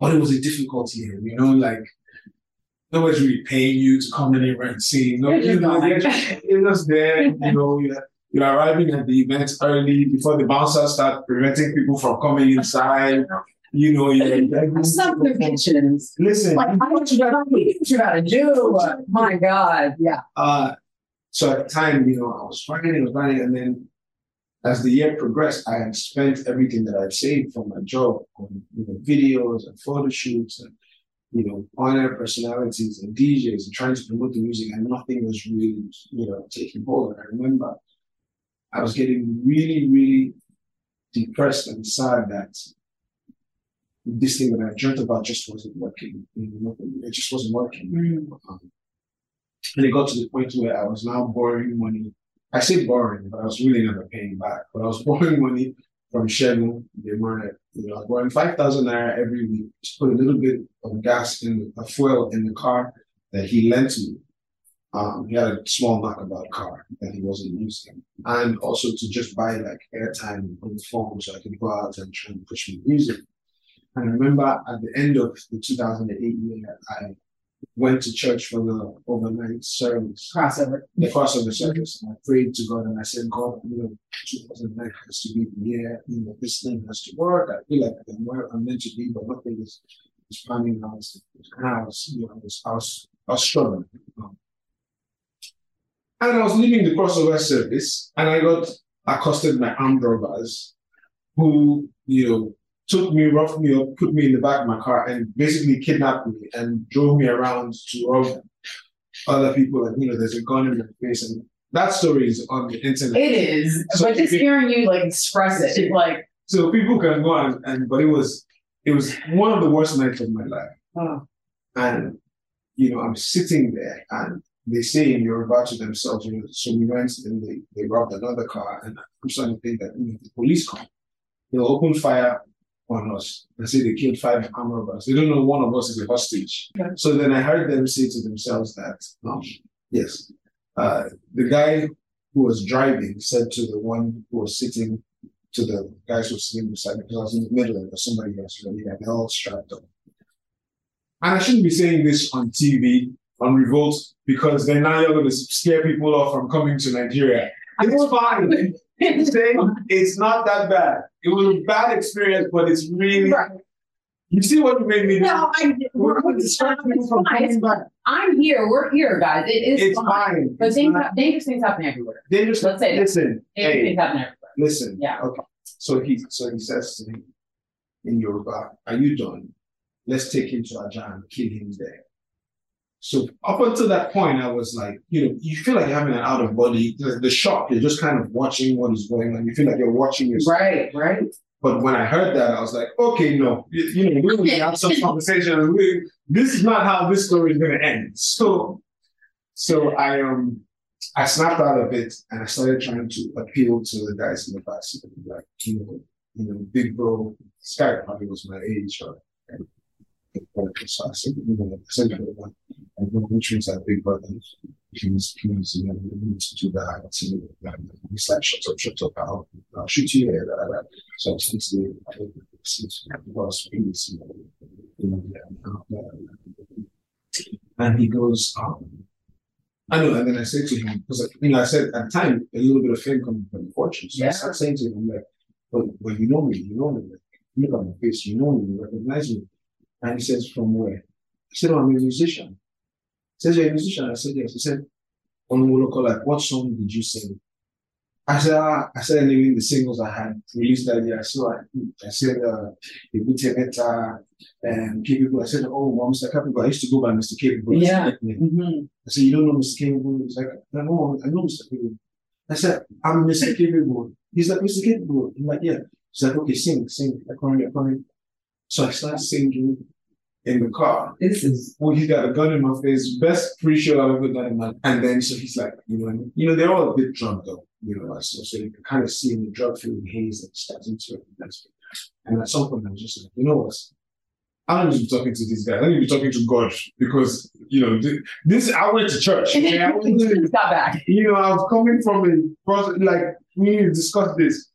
But it was a difficult year, you know, like nobody's really paying you to come in and see. No, You're just you know, going. you're just, you're just there, you know, you're, you're arriving at the event early before the bouncers start preventing people from coming inside. You know, you're Some conventions. listen. Like, I what you gotta, you gotta do. My God. Yeah. Uh, so at the time, you know, I was finding was finding, and then as the year progressed, I had spent everything that I'd saved from my job on you know, videos and photo shoots and you know, on-air personalities and DJs and trying to promote the music, and nothing was really, you know, taking hold. And I remember I was getting really, really depressed and sad that this thing that I dreamt about just wasn't working. You know, it just wasn't working. Um, and it got to the point where I was now borrowing money. I say borrowing, but I was really never paying back. But I was borrowing money from Shegun. They were, you know, borrowing 5,000 naira every week to put a little bit of gas in, a fuel in the car that he lent me. Um, he had a small knockabout car that he wasn't using. And also to just buy like airtime on the phone so I could go out and try and push my music. And I remember at the end of the 2008 year, I went to church for the overnight service, Crossover. the crossover service. And I prayed to God and I said, God, you know, 2009 has to be the year, you know, this thing has to work. I feel like I'm where I'm meant to be, but nothing is, is panning out. And I was, you know, I was, I was, I was struggling. Um, And I was leaving the crossover service and I got accosted by armed robbers who, you know, took me, roughed me up, put me in the back of my car and basically kidnapped me and drove me around to rob other people. And, you know, there's a gun in my face. And that story is on the internet. It is. So but just it- hearing you like express it, it's like, So people can go and, and but it was it was one of the worst nights of my life. oh, And you know, I'm sitting there and they say in Yoruba to themselves, you know, so we went and they, they robbed another car and I'm starting to think that you know, the police come. They'll open fire on us and say they killed five armed robbers. They don't know one of us is a hostage. Yeah. So then I heard them say to themselves that um, yes, uh, the guy who was driving said to the one who was sitting to the guys who were sitting beside me because I was in the middle of somebody else, really, and they're all strapped up. And I shouldn't be saying this on TV, on Revolt, because then now you're going to scare people off from coming to Nigeria. It's fine. It's not that bad. It was a bad experience, but it's really. Right. You see what you made me do? no, I, We're we're, going to distract people it's from coming back. I'm here. We're here, guys. It is It's fine. fine. But It's things, not- dangerous things happen everywhere. Dangerous. Let's say that. Listen, Dangerous hey, things happen everywhere. listen. Yeah. Okay. So he so he says to me in Yoruba, Are you done? Let's take him to Ajah and kill him there. So up until that point, I was like, you know, you feel like you're having an out of body, the, the shock, you're just kind of watching what is going on. You feel like you're watching yourself. Right, right. But when I heard that, I was like, okay, no, you, you know, we have some conversation. We, this is not how this story is going to end. So, so I um, I snapped out of it and I started trying to appeal to the guys in the back seat, like, you know, you know, big bro. This guy probably was my age, or so I know, I said, to one, I know which ones are big brothers. He was, he was, you know, we need to do that. I said, he's like, shut up, shut up, I'll, I'll shoot you here. da, da, da. So essentially, I think since I was previous, you know, you know, yeah, and he goes, um, I know, and then I said to him, because you know, I said at the time a little bit of fame coming from the fortune. So I Yeah. started saying to him, like, but well, you know me, you know me, like, look at my face, you know me, you recognize me. And he says, From where? I said, oh, I'm a musician. He says, You're a musician? I said, Yes. He said, On Moloko, like, what song did you sing? I said, ah, I started naming the singles I had released that year. So I, I said, uh, Ebute Metta and Capable. I said, Oh, well, Mr. Capable. I used to go by Mr. Capable. Yeah. Mm-hmm. I said, You don't know Mr. Capable? He's like, I know, I know Mr. Capable. I said, I'm Mr. Capable. He's like, Mr. Capable. I'm like, Yeah. He's like, Okay, sing, sing, according, according. So I started singing in the car. This is Well, he got a gun in my face. Best pre-show I've ever done in my life. And then so he's like, you know, and, you know, they're all a bit drunk though, you know, so, so you can kind of see in the drug filled haze that starts into it. And at some point I was just like, you know what? I don't need to be talking to these guys. I need to be talking to God because, you know, this, I went to church. okay? I wasn't- got back. you know, I was coming from a process, like we need to discuss this.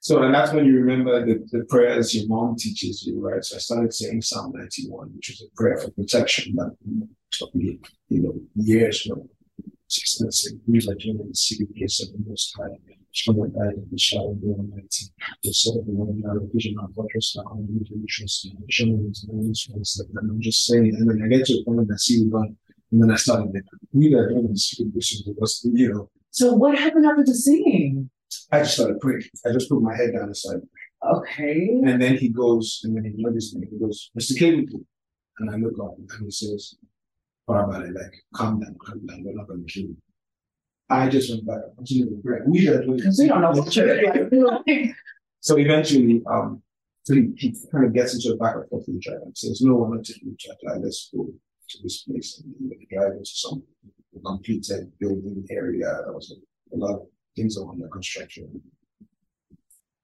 So, and that's when you remember the, the prayers your mom teaches you, right? So I started saying Psalm 91, which is a prayer for protection that took me, you know, years from success. He like you know, the place of the most high. Someone died in the shadow of the Almighty. The soul of the one out of vision of fortress now on the trust and showing his us. And I'm just saying, and then I get to a point and I see gone. And then I started. We are in the place of the you know, So what happened after the singing? I just started praying. I just put my head down and started. praying. Okay. And then he goes, and then he noticed me. He goes, Mr. Cable. And I look up and he says, Farabale, like, calm down, calm down. We're not going to kill you. I just went back. I'm just going to We are doing Because we don't know what you're. So eventually, um, so he, he kind of gets into the back and forth with the driver and says, No, I'm not taking the driver. Let's go to this place. And he drive into some completed building area. That was a, a lot of things are under construction.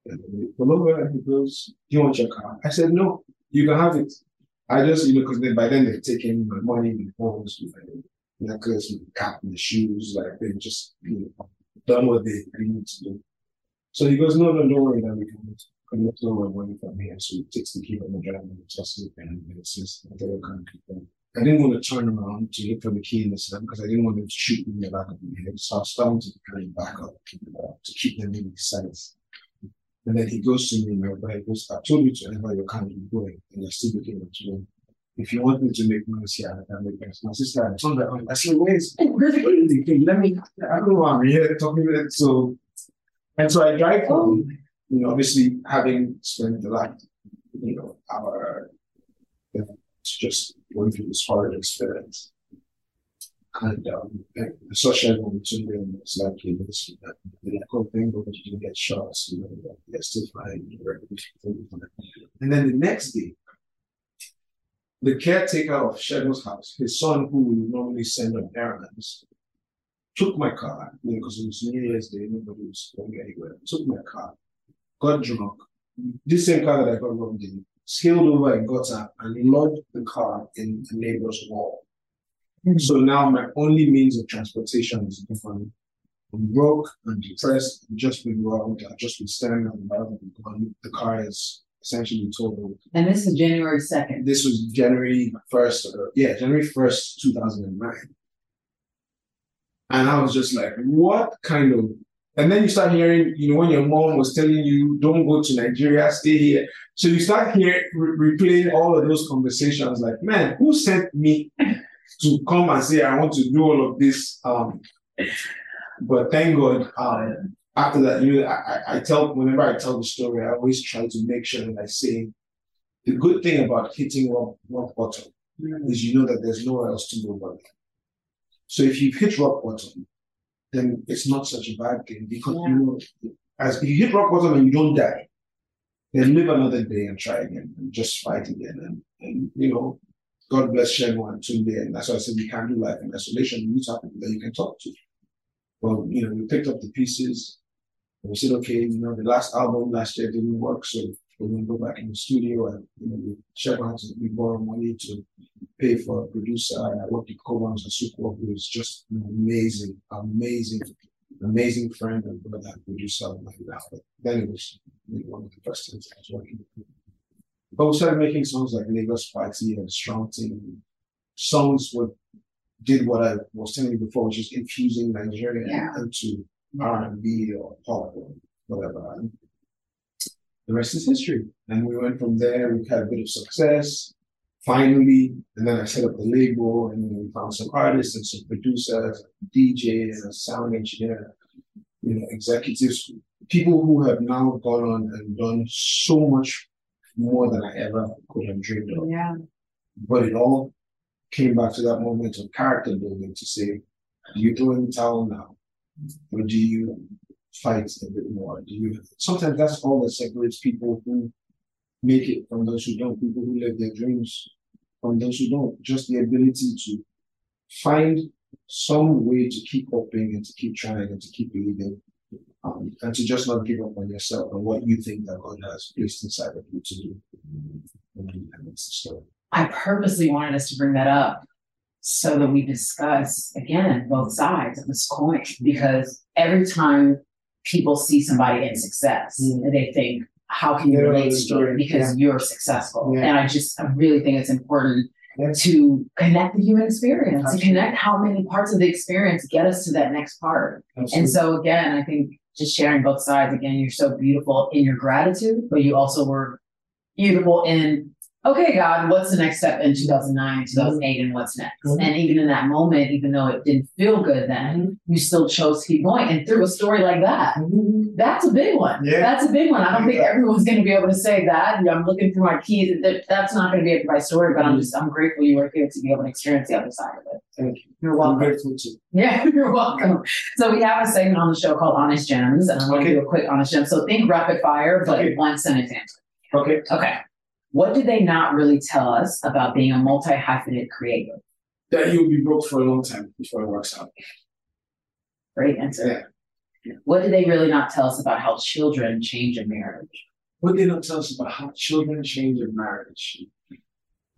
And pull over and he goes, Do you want your car? I said, No, you can have it. I just, you know, because by then they've taken my money, my phones, my necklace, my cap, my shoes, like they've just, you know, done what they need to do. So he goes, No, no, don't worry, then we can collect all my money from here. So he takes the key from the driver and tosses it and it says, I don't them. I didn't want to turn around to look for the key in the system because I didn't want them to shoot me in the back of my head. So I started to kind of back up to keep them in sight. And then he goes to me, my brother, he goes, I told you to enter your car, you're going, and you're still looking at me. if you want me to make noise here, I can make noise. My sister, I told her, I said, where's, oh, where's the thing? Let me, I don't know, I'm here talking with it. So, and so I drive home, oh. you know, obviously having spent the last, you know, hour, you know, just going through this hard experience. And um, Shegun Tunde and like, you know, this, that, oh, thank God you get shots, you know, you're still fine. And then the next day, the caretaker of Shegun's house, his son, who we normally send on errands, took my car, you know, because it was New Year's Day, nobody was going anywhere. Took my car, got drunk. This same car that I got robbed in, scaled over and got up and lodged the car in a neighbor's wall. Mm-hmm. So now my only means of transportation is different. I'm broke, I'm depressed, I've just been robbed, I've just been standing on the bottom the car is essentially totaled. And this is January 2nd. This was January 1st, uh, yeah, January 1st, 2009. And I was just like, what kind of. And then you start hearing, you know, when your mom was telling you, don't go to Nigeria, stay here. So you start hearing, re- replaying all of those conversations like, man, who sent me to come and say, I want to do all of this? Um, but thank God, um, after that, you know, I, I tell whenever I tell the story, I always try to make sure that I say the good thing about hitting rock, rock bottom mm-hmm. is you know that there's nowhere else to go but So if you hit rock bottom, then it's not such a bad thing because yeah. you know, as if you hit rock bottom and you don't die, then live another day and try again and just fight again. And, and you know, God bless Shegun and Tunde. And that's why I said we can't do life in isolation. You need to have people that you can talk to. Well, you know, we picked up the pieces and we said, okay, you know, the last album last year didn't work, so we're going to go back in the studio and, you know, we check out, we borrow money to pay for a producer. And I worked with Cobhams and Super, who is just an amazing, amazing, amazing friend and brother and producer of my life. But then it was one of the first things I was working with. But we started making songs like Lagos Party and Strong Team. Songs what did what I was telling you before, which is infusing Nigeria yeah. into R&B or pop or whatever. And the rest is history. And we went from there. We had a bit of success. Finally, and then I set up the label, and we found some artists and some producers, DJs, and a sound engineer, you know, executives, people who have now gone on and done so much more than I ever could have dreamed of. Yeah. But it all came back to that moment of character building to say, do you throw in the towel now? or do you fight a bit more? You sometimes that's all that separates people who make it from those who don't, people who live their dreams from those who don't. Just the ability to find some way to keep hoping and to keep trying and to keep believing. Um, and to just not give up on yourself and what you think that God has placed inside of you to do. And that's the story. I purposely wanted us to bring that up so that we discuss again both sides of this coin because every time people see somebody in success mm. they think how can you relate to you because yeah. you're successful yeah. and i just i really think it's important yeah. to connect the human experience Absolutely. to connect how many parts of the experience get us to that next part Absolutely. and so again i think just sharing both sides again you're so beautiful in your gratitude but you also were beautiful in okay, God, what's the next step in 2009, 2008, and what's next? Mm-hmm. And even in that moment, even though it didn't feel good then, mm-hmm. you still chose to keep going. And through a story like that, mm-hmm. that's a big one. Yeah. That's a big one. I don't think everyone's going to be able to say that. I'm looking through my keys. That's not going to be a my story, but I'm just, I'm grateful you were here to be able to experience the other side of it. Thank you. You're welcome. Grateful too. Yeah, you're welcome. So we have a segment on the show called Honest Gems, and I'm going to okay. do a quick Honest Gem. So think rapid fire, but okay. one sentence answer. Okay. Okay. What did they not really tell us about being a multi hyphenate creative? That you'll be broke for a long time before it works out. Great answer. Yeah. What did they really not tell us about how children change a marriage? What did they not tell us about how children change a marriage?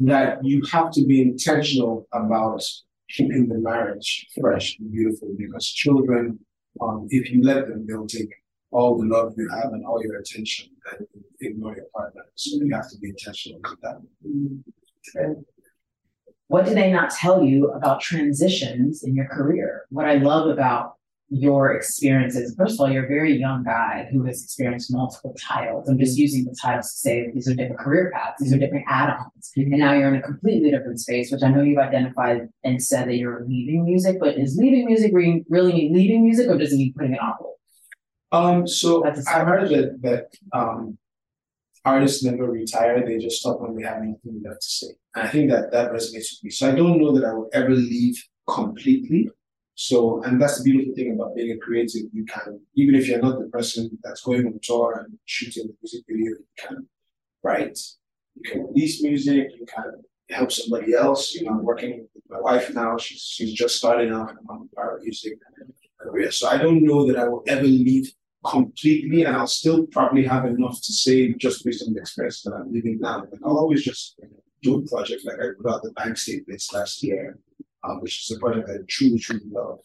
That you have to be intentional about keeping the marriage fresh and beautiful because children, um, if you let them, they'll take all the love you have and all your attention and ignore your partner. So you have to be intentional with that. Okay. What do they not tell you about transitions in your career? What I love about your experiences. First of all, you're a very young guy who has experienced multiple titles. I'm just using the titles to say these are different career paths, these are different add-ons. And now you're in a completely different space, which I know you've identified and said that you're leaving music, but is leaving music really mean leaving music or does it mean putting it on hold? Um, so I heard that that um artists never retire, they just stop when they have anything left to say. And I think that that resonates with me. So I don't know that I will ever leave completely. So, and that's the beautiful thing about being a creative. You can, even if you're not the person that's going on tour and shooting the music video, you can write, you can release music, you can help somebody else. You know, I'm working with my wife now. She's she's just starting out on our music career. So I don't know that I will ever leave completely, and I'll still probably have enough to say just based on the experience that I'm living now. But I'll always just do a project like I put out the bank statements last year, um, which is a project I truly, truly love.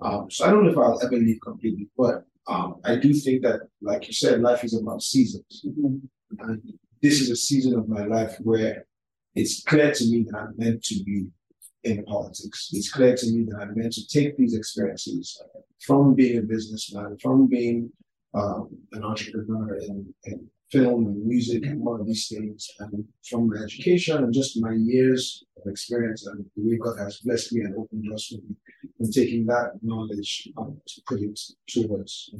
Um, so I don't know if I'll ever leave completely, but um, I do think that, like you said, life is about seasons. Mm-hmm. And this is a season of my life where it's clear to me that I'm meant to be in politics. It's clear to me that I'm meant to take these experiences from being a businessman, from being um, an entrepreneur in, in, film and music and all of these things, and from my education and just my years of experience and the way God has blessed me and opened doors for me, and taking that knowledge um, to put it towards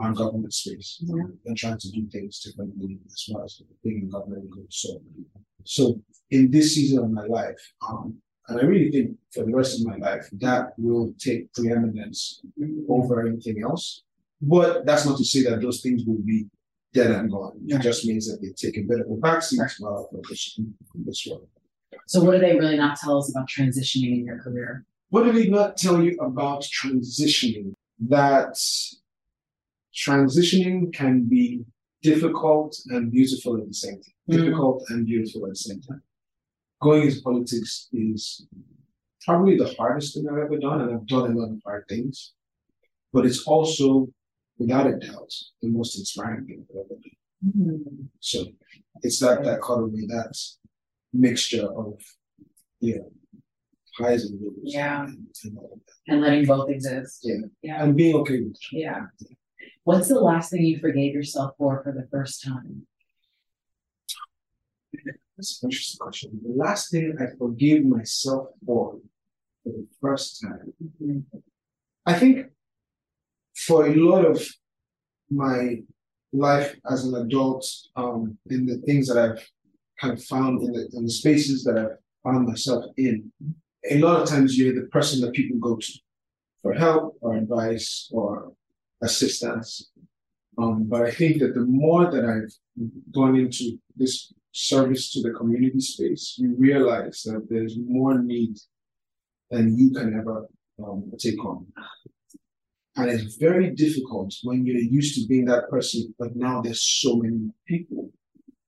our government space yeah. and trying to do things differently as far as being in government goes. So, so in this season of my life, um, and I really think for the rest of my life, that will take preeminence over anything else. But that's not to say that those things will be dead and gone. It just means that they take a bit of a backseat while I focus on this world. So, what do they really not tell us about transitioning in your career? What do they not tell you about transitioning? That transitioning can be difficult and beautiful at the same time. Mm. Difficult and beautiful at the same time going into politics is probably the hardest thing I've ever done, and I've done a lot of hard things. But it's also, without a doubt, the most inspiring thing I've ever done. Mm-hmm. So it's that that dichotomy, that mixture of yeah, highs and lows. Yeah. And, and, and, letting both exist. Yeah. Yeah. And being okay with it. Yeah. What's the last thing you forgave yourself for for the first time? That's an interesting question. The last thing I forgave myself for for the first time, mm-hmm. I think for a lot of my life as an adult, um, in the things that I've kind of found in the, in the spaces that I've found myself in, a lot of times you're the person that people go to for help or advice or assistance. Um, but I think that the more that I've gone into this service to the community space, you realize that there's more need than you can ever um, take on. And it's very difficult when you're used to being that person, but now there's so many people.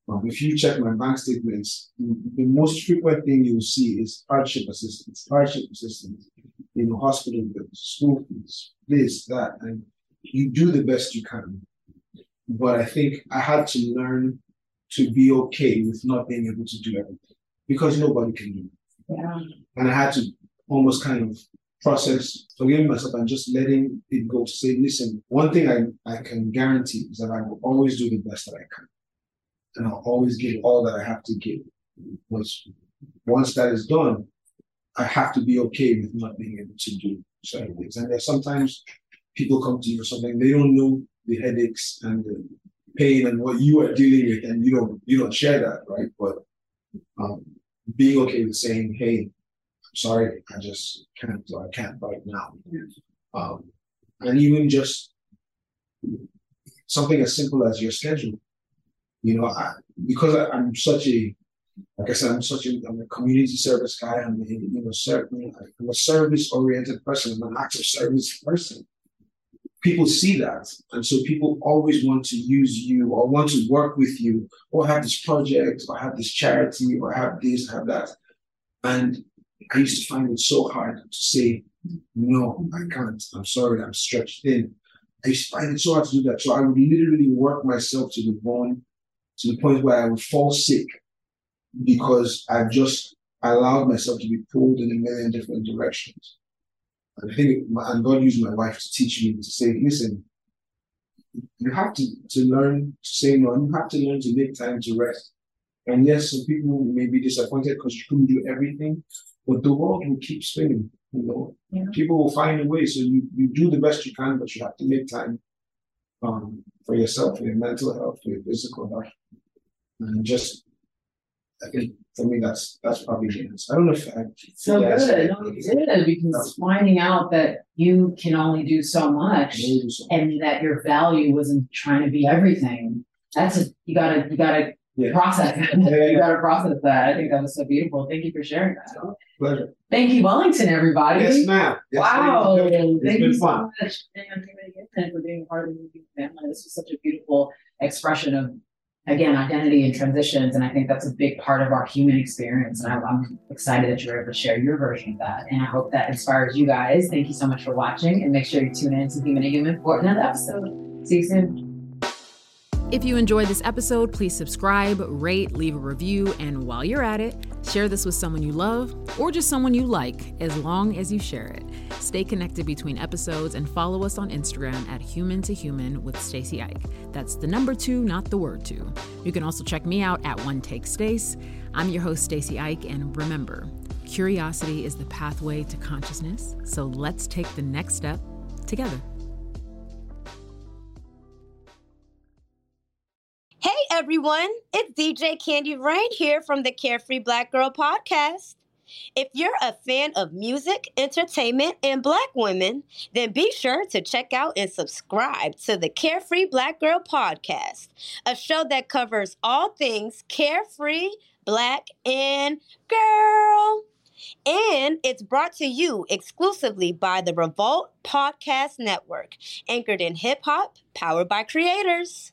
Um, if you check my bank statements, the most frequent thing you'll see is hardship assistance, hardship assistance, you know, hospital bills, school fees, this, that, and you do the best you can. But I think I had to learn to be okay with not being able to do everything because nobody can do it. Yeah. And I had to almost kind of process forgiving myself and just letting it go to say, listen, one thing I, I can guarantee is that I will always do the best that I can. And I'll always give all that I have to give. Once, once that is done, I have to be okay with not being able to do certain things. And there's sometimes people come to you or something, they don't know the headaches and the pain and what you are dealing with, and you don't you don't share that, right? But um, being okay with saying, "Hey, I'm sorry, I just can't, I can't right now," um, and even just something as simple as your schedule. You know, I, because I, am such a like I said, I'm such a, I'm a community service guy. I'm a, you know, certainly I'm a service oriented person. I'm an active service person people see that. And so people always want to use you or want to work with you or have this project or have this charity or have this, have that. And I used to find it so hard to say, no, I can't. I'm sorry, I'm stretched thin. I used to find it so hard to do that. So I would literally work myself to the bone to the point where I would fall sick because I've just allowed myself to be pulled in a million different directions. And I think, my, and God used my wife to teach me to say, listen, you have to, to learn to say no, you have to learn to make time to rest. And yes, some people may be disappointed because you couldn't do everything, but the world will keep spinning. You know, Yeah. people will find a way. So you, you do the best you can, but you have to make time um, for yourself, for your mental health, for your physical health, and just. I think for me, that's that's probably the answer. I don't know if I. So good. No, you did because finding out that you can only do so much and that your value wasn't trying to be everything. That's a you gotta you gotta Yeah. process. Yeah, you gotta process that. I think that was so beautiful. Thank you for sharing that. Pleasure. Thank you, Wellington, everybody. Yes, ma'am. Yes, wow. Thank been you so fun. much Thank you again for being part of the Movie family. This was such a beautiful expression of again identity and transitions. And I think that's a big part of our human experience. And I'm excited that you're able to share your version of that. And I hope that inspires you guys. Thank you so much for watching and make sure you tune in to Human to Human for another episode. See you soon. If you enjoyed this episode, please subscribe, rate, leave a review, and while you're at it, share this with someone you love or just someone you like, as long as you share it. Stay connected between episodes and follow us on Instagram at Human to Human with Stacy Ike. That's the number two, not the word two. You can also check me out at One Take Stace. I'm your host, Stacy Ike, and remember, curiosity is the pathway to consciousness. So let's take the next step together. Everyone, it's DJ Candy Rain here from the Carefree Black Girl Podcast. If you're a fan of music, entertainment, and black women, then be sure to check out and subscribe to the Carefree Black Girl Podcast, a show that covers all things carefree, black, and girl. And it's brought to you exclusively by the Revolt Podcast Network, anchored in hip hop, powered by creators.